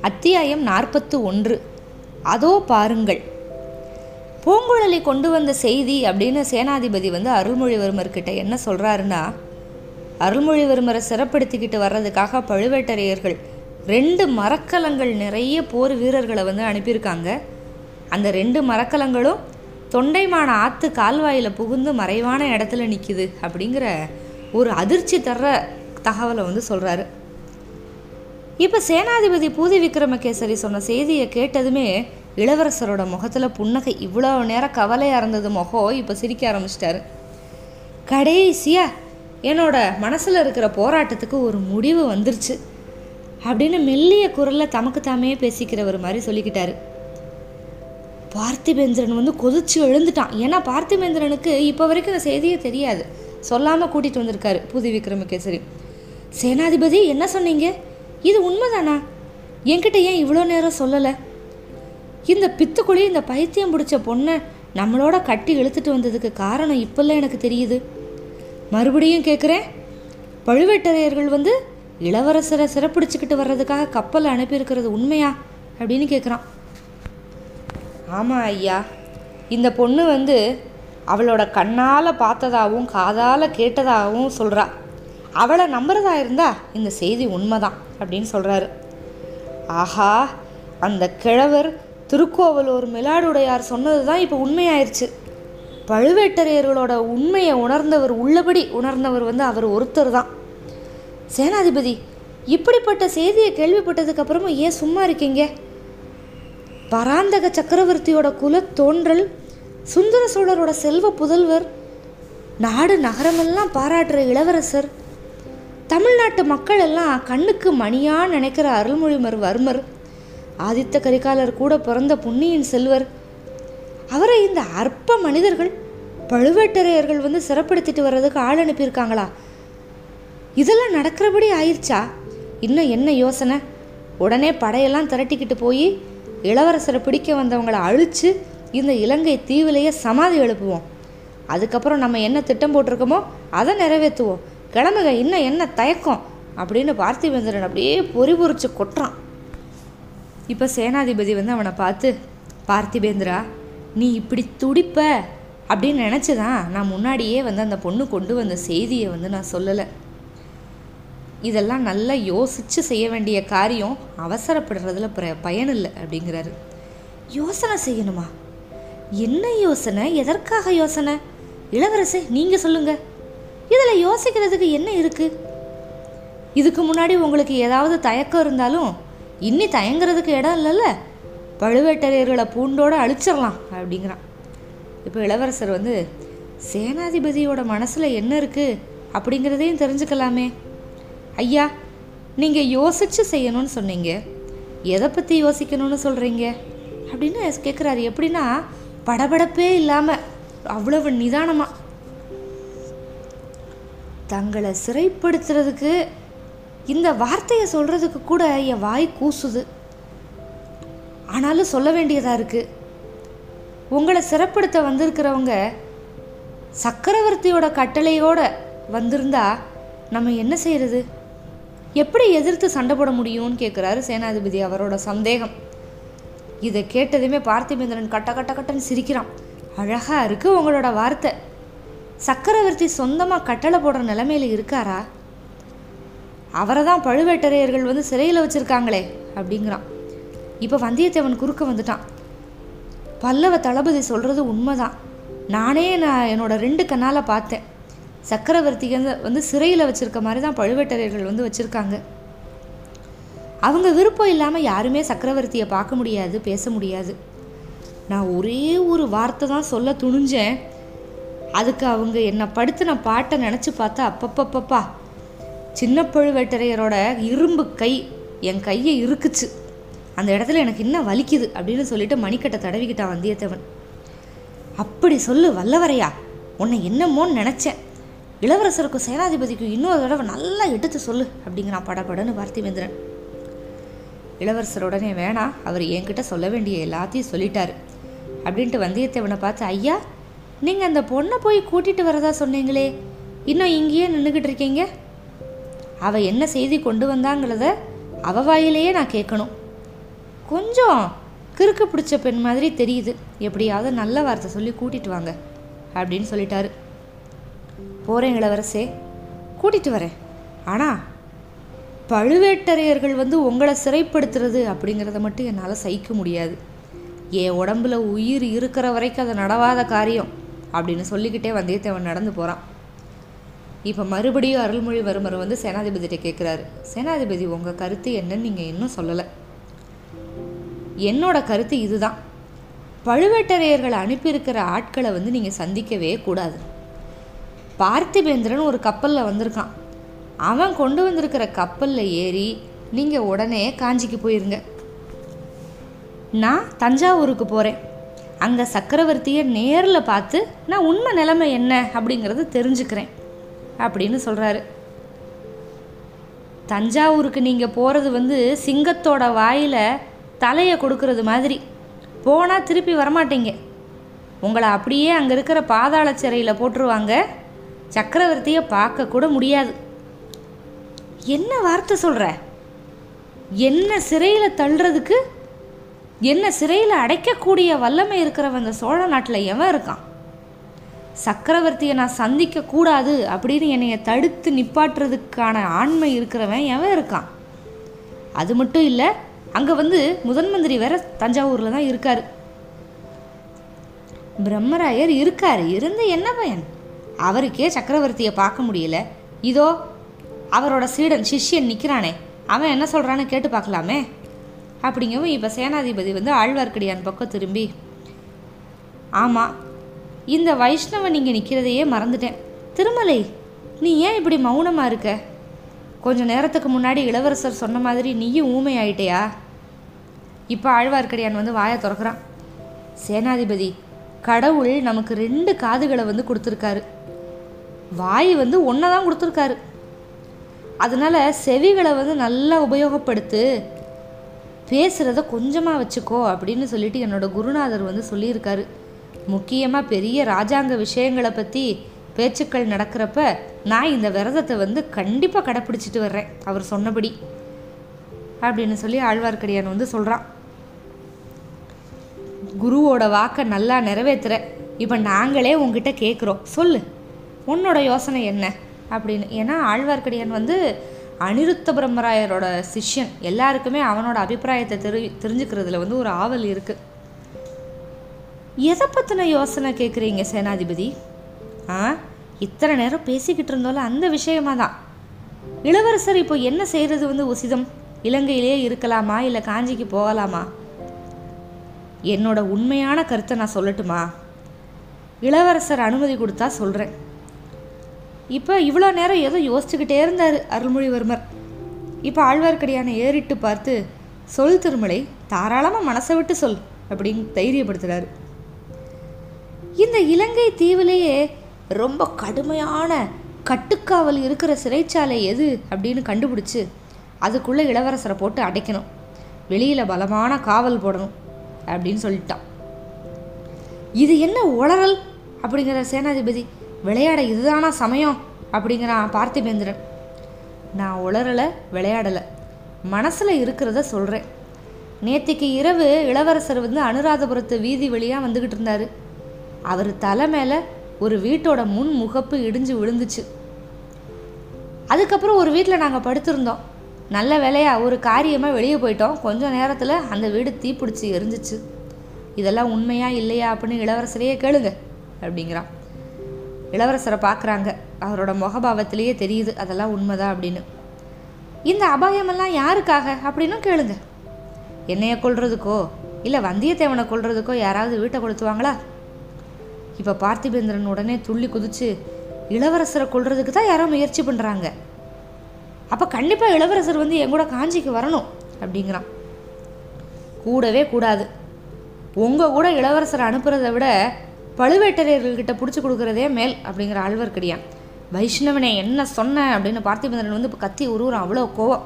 அத்தியாயம் நாற்பத்து ஒன்று. அதோ பாருங்கள். பூங்குழலி கொண்டு வந்த செய்தி அப்படின்னு சேனாதிபதி வந்து அருள்மொழிவர்மர்கிட்ட என்ன சொல்கிறாருன்னா அருள்மொழிவர்மரை சிறப்படுத்திக்கிட்டு வர்றதுக்காக பழுவேட்டரையர்கள் ரெண்டு மரக்கலங்கள் நிறைய போர் வீரர்களை வந்து அனுப்பியிருக்காங்க. அந்த ரெண்டு மரக்கலங்களும் தொண்டைமான ஆற்று கால்வாயில் புகுந்து மறைவான இடத்துல நிற்கிது அப்படிங்கிற ஒரு அதிர்ச்சி தர்ற தகவலை வந்து சொல்கிறாரு இப்போ சேனாதிபதி பூதி விக்ரமகேசரி சொன்ன செய்தியை கேட்டதுமே இளவரசரோட முகத்தில் புன்னகை இவ்வளோ நேரம் கவலையாக இருந்தது முகம் இப்போ சிரிக்க ஆரம்பிச்சிட்டாரு. கடைசியா என்னோட மனசில் இருக்கிற போராட்டத்துக்கு ஒரு முடிவு வந்துருச்சு அப்படின்னு மெல்லிய குரலில் தமக்கு தாமே பேசிக்கிறவர் மாதிரி சொல்லிக்கிட்டாரு. பார்த்திபேந்திரன் வந்து கொதிச்சு எழுந்துட்டான். ஏன்னா பார்த்திபேந்திரனுக்கு இப்போ வரைக்கும் இந்த செய்தியே தெரியாது. சொல்லாமல் கூட்டிகிட்டு வந்திருக்காரு பூதி விக்ரமகேசரி. சேனாதிபதி என்ன சொன்னீங்க? இது உண்மைதானா? என்கிட்ட ஏன் இவ்வளோ நேரம் சொல்லலை? இந்த பித்துக்குழி இந்த பைத்தியம் பிடிச்ச பொண்ணை நம்மளோட கட்டி இழுத்துட்டு வந்ததுக்கு காரணம் இப்பெல்லாம் எனக்கு தெரியுது. மறுபடியும் கேட்குறேன் பழுவேட்டரையர்கள் வந்து இளவரசரை சிறப்பிடிச்சுக்கிட்டு வர்றதுக்காக கப்பலை அனுப்பியிருக்கிறது உண்மையா? அப்படின்னு கேட்குறான் ஆமாம் ஐயா. இந்த பொண்ணு வந்து அவளோட கண்ணால் பார்த்ததாகவும் காதால் கேட்டதாகவும் சொல்கிறா அவளை நம்புறதா இருந்தா இந்த செய்தி உண்மைதான் அப்படின்னு சொல்கிறாரு ஆஹா அந்த கிழவர் திருக்கோவலூர் மிலாடுடையார் சொன்னது தான் இப்போ உண்மையாயிருச்சு. பழுவேட்டரையர்களோட உண்மையை உணர்ந்தவர் உள்ளபடி உணர்ந்தவர் வந்து அவர் ஒருத்தர் தான் சேனாதிபதி இப்படிப்பட்ட செய்தியை கேள்விப்பட்டதுக்கு அப்புறமா ஏன் சும்மா இருக்கீங்க? பராந்தக சக்கரவர்த்தியோட குல தோன்றல் சுந்தர சோழரோட செல்வ புதல்வர் நாடு நகரமெல்லாம் பாராட்டுற இளவரசர் தமிழ்நாட்டு மக்கள் எல்லாம் கண்ணுக்கு மணியா நினைக்கிற அருள்மொழிமர் வர்மர். ஆதித்த கரிகாலர் கூட பிறந்த புண்ணியின் செல்வர். அவரை இந்த அற்ப மனிதர்கள் பழுவேட்டரையர்கள் வந்து சிறப்படுத்திட்டு வர்றதுக்கு ஆள் அனுப்பியிருக்காங்களா? இதெல்லாம் நடக்கிறபடி ஆயிடுச்சா? இன்னும் என்ன யோசனை? உடனே படையெல்லாம் திரட்டிக்கிட்டு போய் இளவரசரை பிடிக்க வந்தவங்களை அழித்து இந்த இலங்கை தீவிலேயே சமாதி எழுப்புவோம். அதுக்கப்புறம் நம்ம என்ன திட்டம் போட்டிருக்கோமோ அதை நிறைவேற்றுவோம். கிளம்புக இன்னும் என்ன தயக்கம்? அப்படின்னு பார்த்திபேந்திரன் அப்படியே பொறிபொறிச்சு கொட்டுறான். இப்போ சேனாதிபதி வந்து அவனை பார்த்து பார்த்திபேந்திரா நீ இப்படி துடிப்ப? அப்படின்னு நினச்சி தான் நான் முன்னாடியே வந்து அந்த பொண்ணு கொண்டு வந்த செய்தியை வந்து நான் சொல்லலை. இதெல்லாம் நல்லா யோசித்து செய்ய வேண்டிய காரியம் அவசரப்படுறதுல பிர பயன் இல்லை அப்படிங்கிறாரு. யோசனை செய்யணுமா? என்ன யோசனை? எதற்காக யோசனை? இளவரசே நீங்கள் சொல்லுங்கள் இதில் யோசிக்கிறதுக்கு என்ன இருக்குது இதுக்கு முன்னாடி உங்களுக்கு ஏதாவது தயக்கம் இருந்தாலும் இன்னி தயங்குறதுக்கு இடம் இல்லைல்ல. பழுவேட்டரையர்களை பூண்டோடு அழிச்சிடலாம் அப்படிங்கிறான். இப்போ இளவரசர் வந்து சேனாதிபதியோட மனசில் என்ன இருக்குது அப்படிங்கிறதையும் தெரிஞ்சுக்கலாமே. ஐயா நீங்கள் யோசித்து செய்யணும்னு சொன்னீங்க. எதை பற்றி யோசிக்கணும்னு சொல்கிறீங்க அப்படின்னு கேட்குறாரு எப்படின்னா படபடப்பே இல்லாமல் அவ்வளவு நிதானமாக தங்களை சிறைப்படுத்துறதுக்கு இந்த வார்த்தையை சொல்கிறதுக்கு கூட என் வாய் கூசுது. ஆனாலும் சொல்ல வேண்டியதாக இருக்குது உங்களை சிறப்படுத்த வந்திருக்கிறவங்க சக்கரவர்த்தியோட கட்டளையோட வந்திருந்தா நம்ம என்ன செய்கிறது எப்படி எதிர்த்து சண்டை போட முடியும்னு கேட்குறாரு சேனாதிபதி அவரோட சந்தேகம். இதை கேட்டதுமே பார்த்திபேந்திரன் கட்ட கட்ட கட்டன்னு சிரிக்கிறான். அழகாக இருக்குது உங்களோட வார்த்தை. சக்கரவர்த்தி சொந்தமாக கட்டளை போடுற நிலமையில் இருக்காரா? அவரை தான் பழுவேட்டரையர்கள் வந்து சிறையில் வச்சுருக்காங்களே அப்படிங்கிறான். இப்போ வந்தியத்தேவன் குறுக்க வந்துட்டான். பல்லவ தளபதி சொல்கிறது உண்மைதான். நானே நான் என்னோட ரெண்டு கண்ணால் பார்த்தேன். சக்கரவர்த்திக்கு வந்து வந்து சிறையில் வச்சுருக்க மாதிரி தான் பழுவேட்டரையர்கள் வந்து வச்சுருக்காங்க. அவங்க விருப்பம் இல்லாமல் யாருமே சக்கரவர்த்தியை பார்க்க முடியாது பேச முடியாது. நான் ஒரே ஒரு வார்த்தை தான் சொல்ல துணிஞ்சேன். அதுக்கு அவங்க என்னை படுத்தின பாட்டை நினச்சி பார்த்தா அப்பப்பப்பப்பா. சின்ன பழுவேட்டரையரோட இரும்பு கை என் கையை இருக்குச்சு அந்த இடத்துல எனக்கு இன்னும் வலிக்குது அப்படின்னு சொல்லிட்டு மணிக்கட்டை தடவிக்கிட்டான் வந்தியத்தேவன். அப்படி சொல்லு வல்லவரையா உன்னை என்னமோன்னு நினச்சேன். இளவரசருக்கும் சேனாதிபதிக்கும் இன்னொரு தடவை நல்லா எடுத்து சொல்லு அப்படிங்கிறான் படபடன்னு பார்த்திவேந்திரன். இளவரசர் உடனே வேணாம் அவர் என்கிட்ட சொல்ல வேண்டிய எல்லாத்தையும் சொல்லிட்டாரு அப்படின்ட்டு வந்தியத்தேவனை பார்த்து ஐயா நீங்கள் அந்த பொண்ணை போய் கூட்டிகிட்டு வரதா சொன்னீங்களே? இன்னும் இங்கேயே நின்றுக்கிட்டு இருக்கீங்க? அவள் என்ன செய்தி கொண்டு வந்தாங்கிறத அவ வாயிலேயே நான் கேட்கணும். கொஞ்சம் கிறுக்கு பிடிச்ச பெண் மாதிரி தெரியுது. எப்படியாவது நல்ல வார்த்தை சொல்லி கூட்டிட்டு வாங்க அப்படின்னு சொல்லிட்டாரு. போகிறேன் இளவரசே. கூட்டிட்டு வரேன். ஆனால் பழுவேட்டரையர்கள் வந்து உங்களை சிறைப்படுத்துறது அப்படிங்கிறத மட்டும் என்னால் சகிக்க முடியாது. என் உடம்புல உயிர் இருக்கிற வரைக்கும் அது நடவாத காரியம். அப்படின்னு சொல்லிக்கிட்டே வந்தியத்தேவன் நடந்து போகிறான் இப்போ மறுபடியும் அருள்மொழிவர்மர் வந்து சேனாதிபதிகிட்ட கேட்குறாரு சேனாதிபதி உங்கள் கருத்து என்னன்னு நீங்கள் இன்னும் சொல்லலை. என்னோட கருத்து இதுதான். பழுவேட்டரையர்களை அனுப்பியிருக்கிற ஆட்களை வந்து நீங்கள் சந்திக்கவே கூடாது. பார்த்திபேந்திரன் ஒரு கப்பலில் வந்திருக்கான். அவன் கொண்டு வந்திருக்கிற கப்பலில் ஏறி நீங்கள் உடனே காஞ்சிக்கு போயிருங்க. நான் தஞ்சாவூருக்கு போகிறேன் அங்கே சக்கரவர்த்தியை நேரில் பார்த்து நான் உண்மை நிலைமை என்ன? அப்படிங்கிறத தெரிஞ்சுக்கிறேன் அப்படின்னு சொல்கிறாரு தஞ்சாவூருக்கு நீங்கள் போகிறது வந்து சிங்கத்தோட வாயில் தலையை கொடுக்கறது மாதிரி. போனால் திருப்பி வரமாட்டீங்க. உங்களை அப்படியே அங்கே இருக்கிற பாதாள சிறையில் போட்டுருவாங்க. சக்கரவர்த்தியை பார்க்கக்கூட முடியாது. என்ன வார்த்தை சொல்கிற என்ன சிறையில் தள்ளுறதுக்கு என்ன சிறையில் அடைக்கக்கூடிய வல்லமை இருக்கிறவன் சோழ நாட்டில் எவன் இருக்கான்? சக்கரவர்த்தியை நான் சந்திக்க கூடாது அப்படின்னு என்னைய தடுத்து நிப்பாட்டுறதுக்கான ஆண்மை இருக்கிறவன் எவன் இருக்கான்? அது மட்டும் இல்லை அங்கே வந்து முதன் மந்திரி வேற தஞ்சாவூரில் தான் இருக்கார். பிரம்மராயர் இருக்கார். இருந்து என்ன பயன்? அவருக்கே சக்கரவர்த்தியை பார்க்க முடியல. இதோ அவரோட சீடன் சிஷ்யன் நிற்கிறானே அவன் என்ன சொல்கிறான்னு கேட்டு பார்க்கலாமே. அப்படிங்கவும் இப்போ சேனாதிபதி வந்து ஆழ்வார்க்கடியான் பக்கம் திரும்பி ஆமாம் இந்த வைஷ்ணவன் இங்கே நிற்கிறதையே மறந்துட்டேன். திருமலை நீ ஏன் இப்படி மௌனமாக இருக்க? கொஞ்சம் நேரத்துக்கு முன்னாடி இளவரசர் சொன்ன மாதிரி நீயும் ஊமை ஆயிட்டியா இப்போ ஆழ்வார்க்கடியான் வந்து வாயை திறக்கிறான். சேனாதிபதி கடவுள் நமக்கு ரெண்டு காதுகளை வந்து கொடுத்துருக்காரு. வாய் வந்து ஒன்றை தான் கொடுத்துருக்காரு. அதனால செவிகளை வந்து நல்லா உபயோகப்படுத்து பேசுகிறத கொஞ்சமாக வச்சுக்கோ அப்படின்னு சொல்லிட்டு என்னோட குருநாதர் வந்து சொல்லியிருக்காரு. முக்கியமாக பெரிய ராஜாங்க விஷயங்களை பற்றி பேச்சுக்கள் நடக்கிறப்ப நான் இந்த விரதத்தை வந்து கண்டிப்பாக கடைப்பிடிச்சிட்டு வர்றேன் அவர் சொன்னபடி அப்படின்னு சொல்லி ஆழ்வார்க்கடியான் வந்து சொல்கிறான் குருவோட வாக்கை நல்லா நிறைவேற்றுற இப்போ நாங்களே உங்ககிட்ட கேட்குறோம் சொல்லு உன்னோட யோசனை என்ன? அப்படின்னு. ஏன்னா ஆழ்வார்க்கடியான் வந்து அனிருத்த பிரம்மராயரோட சிஷ்யன் எல்லாருக்குமே அவனோட அபிப்பிராயத்தை தெரி தெரிஞ்சுக்கிறதுல வந்து ஒரு ஆவல் இருக்குது எதை பற்றின யோசனை கேட்குறீங்க சேனாதிபதி? ஆ? இத்தனை நேரம் பேசிக்கிட்டு இருந்தாலும் அந்த விஷயமா தான். இளவரசர் இப்போ என்ன செய்கிறது வந்து உசிதம்? இலங்கையிலே இருக்கலாமா இல்லை காஞ்சிக்கு போகலாமா? என்னோட உண்மையான கருத்தை நான் சொல்லட்டுமா? இளவரசர் அனுமதி கொடுத்தா சொல்கிறேன் இப்போ இவ்வளோ நேரம் ஏதோ யோசிச்சுக்கிட்டே இருந்தார் அருள்மொழிவர்மர். இப்போ ஆழ்வார்க்கடியானை ஏறிட்டு பார்த்து சொல் திருமலை தாராளமாக மனசை விட்டு சொல் அப்படின்னு தைரியப்படுத்துகிறாரு இந்த இலங்கை தீவிலேயே ரொம்ப கடுமையான கட்டுக்காவல் இருக்கிற சிறைச்சாலை எது அப்படின்னு கண்டுபிடிச்சு அதுக்குள்ளே இளவரசரை போட்டு அடைக்கணும். வெளியில் பலமான காவல் போடணும் அப்படின்னு சொல்லிட்டான். இது என்ன உளறல் அப்படிங்கிற சேனாதிபதி. விளையாட இதுதானா சமயம்? அப்படிங்கிறான் பார்த்திபேந்திரன். நான் உளறலை விளையாடலை. மனசில் இருக்கிறத சொல்கிறேன் நேத்திக்கு இரவு இளவரசர் வந்து அனுராதபுரத்து வீதி வழியாக வந்துக்கிட்டு இருந்தார். அவர் தலை மேலே ஒரு வீட்டோட முன் முகப்பு இடிஞ்சு விழுந்துச்சு. அதுக்கப்புறம் ஒரு வீட்டில் நாங்கள் படுத்திருந்தோம். நல்ல வேலையாக ஒரு காரியமாக வெளியே போயிட்டோம். கொஞ்சம் நேரத்தில் அந்த வீடு தீப்பிடிச்சி எரிஞ்சிச்சு. இதெல்லாம் உண்மையா இல்லையா அப்படின்னு இளவரசரையே கேளுங்க அப்படிங்கிறான். இளவரசரை பார்க்குறாங்க. அவரோட முகபாவத்திலேயே தெரியுது அதெல்லாம் உண்மைதான் அப்படின்னு. இந்த அபாயமெல்லாம் யாருக்காக? அப்படின்னும் கேளுங்க. என்னைய கொள்றதுக்கோ இல்லை வந்தியத்தேவனை கொல்றதுக்கோ யாராவது வீட்டை கொளுத்துவாங்களா? இப்போ பார்த்திபேந்திரன் உடனே துள்ளி குதிச்சு இளவரசரை கொள்றதுக்கு தான் யாரோ முயற்சி பண்ணுறாங்க அப்போ கண்டிப்பாக இளவரசர் வந்து என் கூட காஞ்சிக்கு வரணும் அப்படிங்கிறான். கூடவே கூடாது. உங்கள் கூட இளவரசரை அனுப்புறதை விட பழுவேட்டரையர்கள்கிட்ட பிடிச்சி கொடுக்குறதே மேல் அப்படிங்கிற ஆழ்வார்க்கடியான் வைஷ்ணவனே என்ன சொன்ன அப்படின்னு பார்த்திபேந்திரன் வந்து இப்போ கத்தி உருவுறான் அவ்வளோ கோவம்.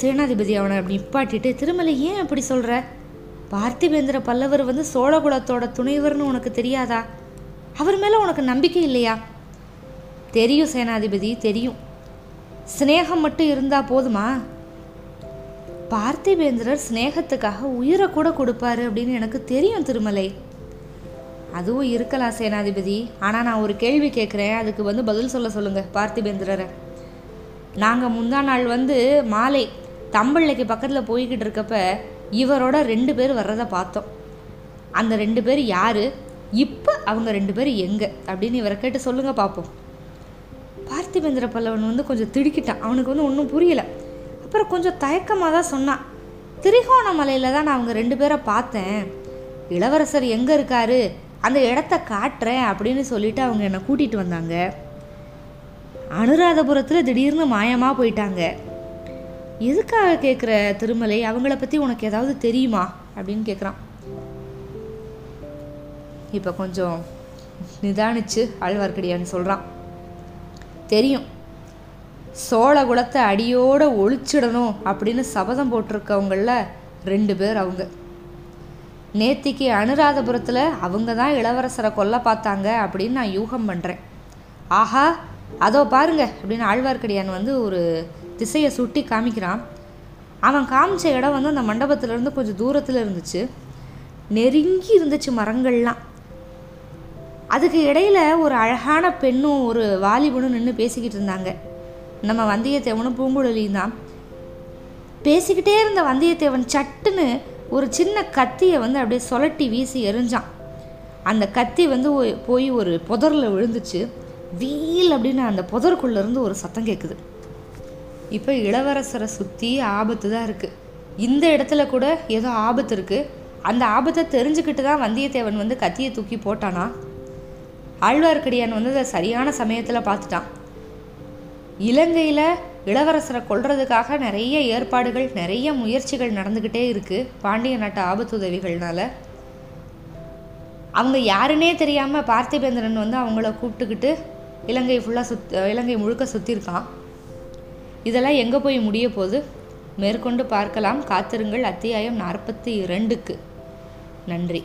சேனாதிபதி அவனை அப்படி நிப்பாட்டிட்டு திருமலை ஏன் அப்படி சொல்கிற பார்த்திபேந்திர பல்லவர் வந்து சோழகுலத்தோட துணைவர்னு உனக்கு தெரியாதா? அவர் மேலே உனக்கு நம்பிக்கை இல்லையா? தெரியும் சேனாதிபதி தெரியும். சிநேகம் மட்டும் இருந்தால் போதுமா? பார்த்திபேந்திரர் சிநேகத்துக்காக உயிரை கூட கொடுப்பாரு அப்படின்னு எனக்கு தெரியும் திருமலை. அதுவும் இருக்கலாம் சேனாதிபதி. ஆனால் நான் ஒரு கேள்வி கேட்குறேன் அதுக்கு வந்து பதில் சொல்ல சொல்லுங்கள் பார்த்திபேந்திரரை. நாங்கள் முந்தா நாள் வந்து மாலை தம்பிள்ளைக்கு பக்கத்தில் போய்கிட்டு இருக்கப்ப இவரோட ரெண்டு பேர் வர்றதை பார்த்தோம். அந்த ரெண்டு பேர் யார்? இப்போ அவங்க ரெண்டு பேர் எங்கே? அப்படின்னு இவரை கேட்டு சொல்லுங்கள் பார்ப்போம் பார்த்திபேந்திர பல்லவன் வந்து கொஞ்சம் திடுக்கிட்டான். அவனுக்கு வந்து ஒன்றும் புரியலை. அப்புறம் கொஞ்சம் தயக்கமாக தான் சொன்னான். திரிகோணமலையில் தான் நான் அவங்க ரெண்டு பேரை பார்த்தேன். இளவரசர் எங்கே இருக்காரு? அந்த இடத்த காட்டுறேன் அப்படின்னு சொல்லிட்டு அவங்க என்னை கூட்டிகிட்டு வந்தாங்க. அனுராதபுரத்தில் திடீர்னு மாயமாக போயிட்டாங்க. எதுக்காக கேட்குற திருமலை? அவங்கள பற்றி உனக்கு ஏதாவது தெரியுமா? அப்படின்னு கேட்குறான் இப்போ கொஞ்சம் நிதானிச்சு ஆழ்வார்க்கடியான்னு சொல்கிறான் தெரியும். சோழ குலத்தை அடியோடு ஒழிச்சிடணும் அப்படின்னு சபதம் போட்டிருக்கவங்களில் ரெண்டு பேர் அவங்க. நேத்திக்கு அனுராதபுரத்தில் அவங்க தான் இளவரசரை கொல்ல பார்த்தாங்க அப்படின்னு நான் யூகம் பண்ணுறேன் ஆஹா அதோ பாருங்க அப்படின்னு ஆழ்வார்க்கடியான் வந்து ஒரு திசையை சுட்டி காமிக்கிறான். அவன் காமிச்ச இடம் வந்து அந்த மண்டபத்திலேருந்து கொஞ்சம் தூரத்தில் இருந்துச்சு. நெருங்கி இருந்துச்சு மரங்கள்லாம். அதுக்கு இடையில ஒரு அழகான பெண்ணும் ஒரு வாலிபனும் நின்று பேசிக்கிட்டு இருந்தாங்க. நம்ம வந்தியத்தேவனும் பூங்குழலியும் தான். பேசிக்கிட்டே இருந்த வந்தியத்தேவன் சட்டுன்னு ஒரு சின்ன கத்தியை வந்து அப்படியே சொலட்டி வீசி எரிஞ்சான். அந்த கத்தி வந்து போய் ஒரு புதரில் விழுந்துச்சு. வீல் அப்படின்னு அந்த புதருக்குள்ளேருந்து ஒரு சத்தம் கேட்குது இப்போ இளவரசரை சுற்றி ஆபத்து தான் இருக்குது இந்த இடத்துல கூட ஏதோ ஆபத்து இருக்குது அந்த ஆபத்தை தெரிஞ்சுக்கிட்டு தான் வந்தியத்தேவன் வந்து கத்தியை தூக்கி போட்டானா? ஆழ்வார்க்கடியான் வந்து அதை சரியான சமயத்தில் பார்த்துட்டான். இலங்கையில் இளவரசரை கொல்றதுக்காக நிறைய ஏற்பாடுகள் நிறைய முயற்சிகள் நடந்துக்கிட்டே இருக்குது பாண்டிய நாட்டு ஆபத்துதவிகள்னால. அவங்க யாருன்னே தெரியாமல் பார்த்திபேந்திரன் வந்து அவங்கள கூப்பிட்டுக்கிட்டு இலங்கை ஃபுல்லாக சுத் இலங்கை முழுக்க சுற்றிருக்கான் இதெல்லாம் எங்கே போய் முடிய போகுது? மேற்கொண்டு பார்க்கலாம். காத்திருங்கள். அத்தியாயம் நாற்பத்தி இரண்டுக்கு. நன்றி.